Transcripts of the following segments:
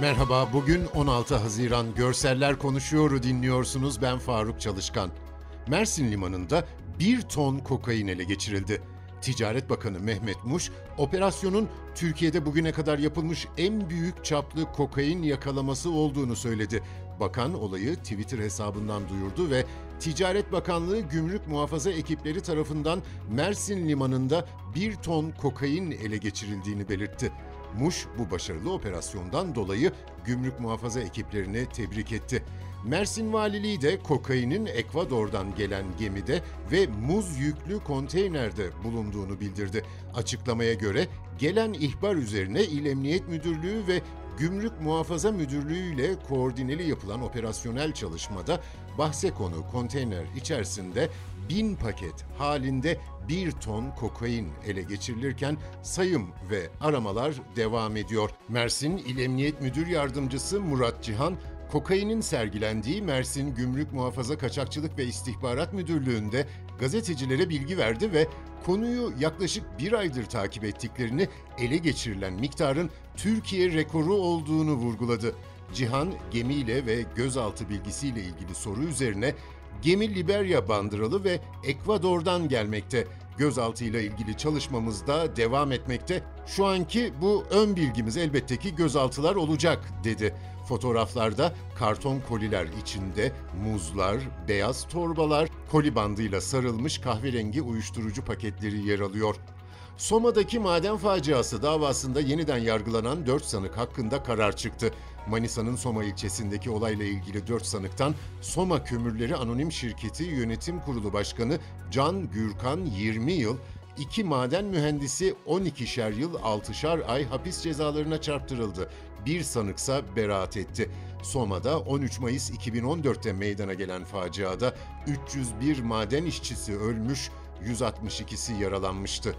Merhaba, bugün 16 Haziran Görseller Konuşuyor'u dinliyorsunuz. Ben Faruk Çalışkan. Mersin Limanı'nda bir ton kokain ele geçirildi. Ticaret Bakanı Mehmet Muş, operasyonun Türkiye'de bugüne kadar yapılmış en büyük çaplı kokain yakalaması olduğunu söyledi. Bakan olayı Twitter hesabından duyurdu ve Ticaret Bakanlığı Gümrük Muhafaza ekipleri tarafından Mersin Limanı'nda bir ton kokain ele geçirildiğini belirtti. Muş bu başarılı operasyondan dolayı gümrük muhafaza ekiplerini tebrik etti. Mersin Valiliği de kokainin Ekvador'dan gelen gemide ve muz yüklü konteynerde bulunduğunu bildirdi. Açıklamaya göre gelen ihbar üzerine İl Emniyet Müdürlüğü ve Gümrük Muhafaza Müdürlüğü ile koordineli yapılan operasyonel çalışmada bahse konu konteyner içerisinde bin paket halinde bir ton kokain ele geçirilirken sayım ve aramalar devam ediyor. Mersin İl Emniyet Müdür Yardımcısı Murat Cihan, kokainin sergilendiği Mersin Gümrük Muhafaza Kaçakçılık ve İstihbarat Müdürlüğü'nde gazetecilere bilgi verdi ve konuyu yaklaşık bir aydır takip ettiklerini ele geçirilen miktarın Türkiye rekoru olduğunu vurguladı. Cihan gemiyle ve gözaltı bilgisiyle ilgili soru üzerine gemi Liberya bandıralı ve Ekvador'dan gelmekte. Gözaltıyla ilgili çalışmamız da devam etmekte. Şu anki bu ön bilgimiz elbette ki gözaltılar olacak dedi. Fotoğraflarda karton koliler içinde muzlar, beyaz torbalar, koli bandıyla sarılmış kahverengi uyuşturucu paketleri yer alıyor. Soma'daki maden faciası davasında yeniden yargılanan 4 sanık hakkında karar çıktı. Manisa'nın Soma ilçesindeki olayla ilgili 4 sanıktan Soma Kömürleri Anonim Şirketi Yönetim Kurulu Başkanı Can Gürkan 20 yıl, iki maden mühendisi 12'şer yıl 6'şar ay hapis cezalarına çarptırıldı. Bir sanıksa beraat etti. Soma'da 13 Mayıs 2014'te meydana gelen faciada 301 maden işçisi ölmüş, 162'si yaralanmıştı.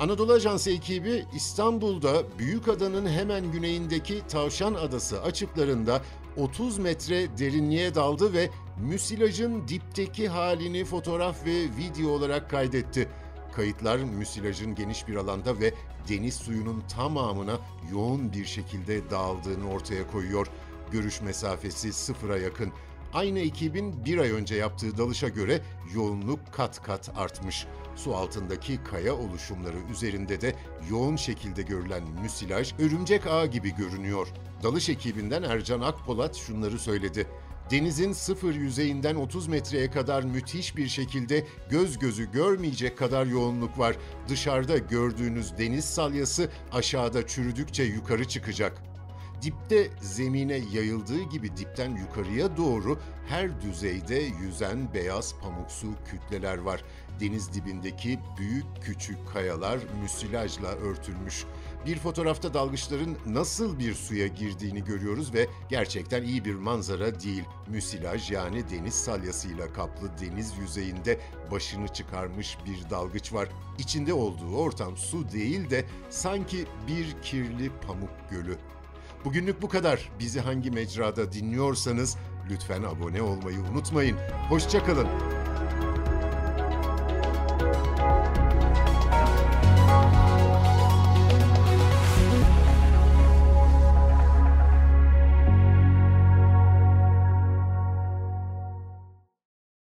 Anadolu Ajansı ekibi İstanbul'da Büyükada'nın hemen güneyindeki Tavşan Adası açıklarında 30 metre derinliğe daldı ve müsilajın dipteki halini fotoğraf ve video olarak kaydetti. Kayıtlar müsilajın geniş bir alanda ve deniz suyunun tamamına yoğun bir şekilde dağıldığını ortaya koyuyor. Görüş mesafesi sıfıra yakın. Aynı ekibin bir ay önce yaptığı dalışa göre yoğunluk kat kat artmış. Su altındaki kaya oluşumları üzerinde de yoğun şekilde görülen müsilaj örümcek ağı gibi görünüyor. Dalış ekibinden Ercan Akpolat şunları söyledi. Denizin sıfır yüzeyinden 30 metreye kadar müthiş bir şekilde göz gözü görmeyecek kadar yoğunluk var. Dışarıda gördüğünüz deniz salyası aşağıda çürüdükçe yukarı çıkacak. Dipte zemine yayıldığı gibi dipten yukarıya doğru her düzeyde yüzen beyaz pamuksu kütleler var. Deniz dibindeki büyük küçük kayalar müsilajla örtülmüş. Bir fotoğrafta dalgıçların nasıl bir suya girdiğini görüyoruz ve gerçekten iyi bir manzara değil. Müsilaj yani deniz salyasıyla kaplı deniz yüzeyinde başını çıkarmış bir dalgıç var. İçinde olduğu ortam su değil de sanki bir kirli pamuk gölü. Bugünlük bu kadar. Bizi hangi mecrada dinliyorsanız lütfen abone olmayı unutmayın. Hoşçakalın.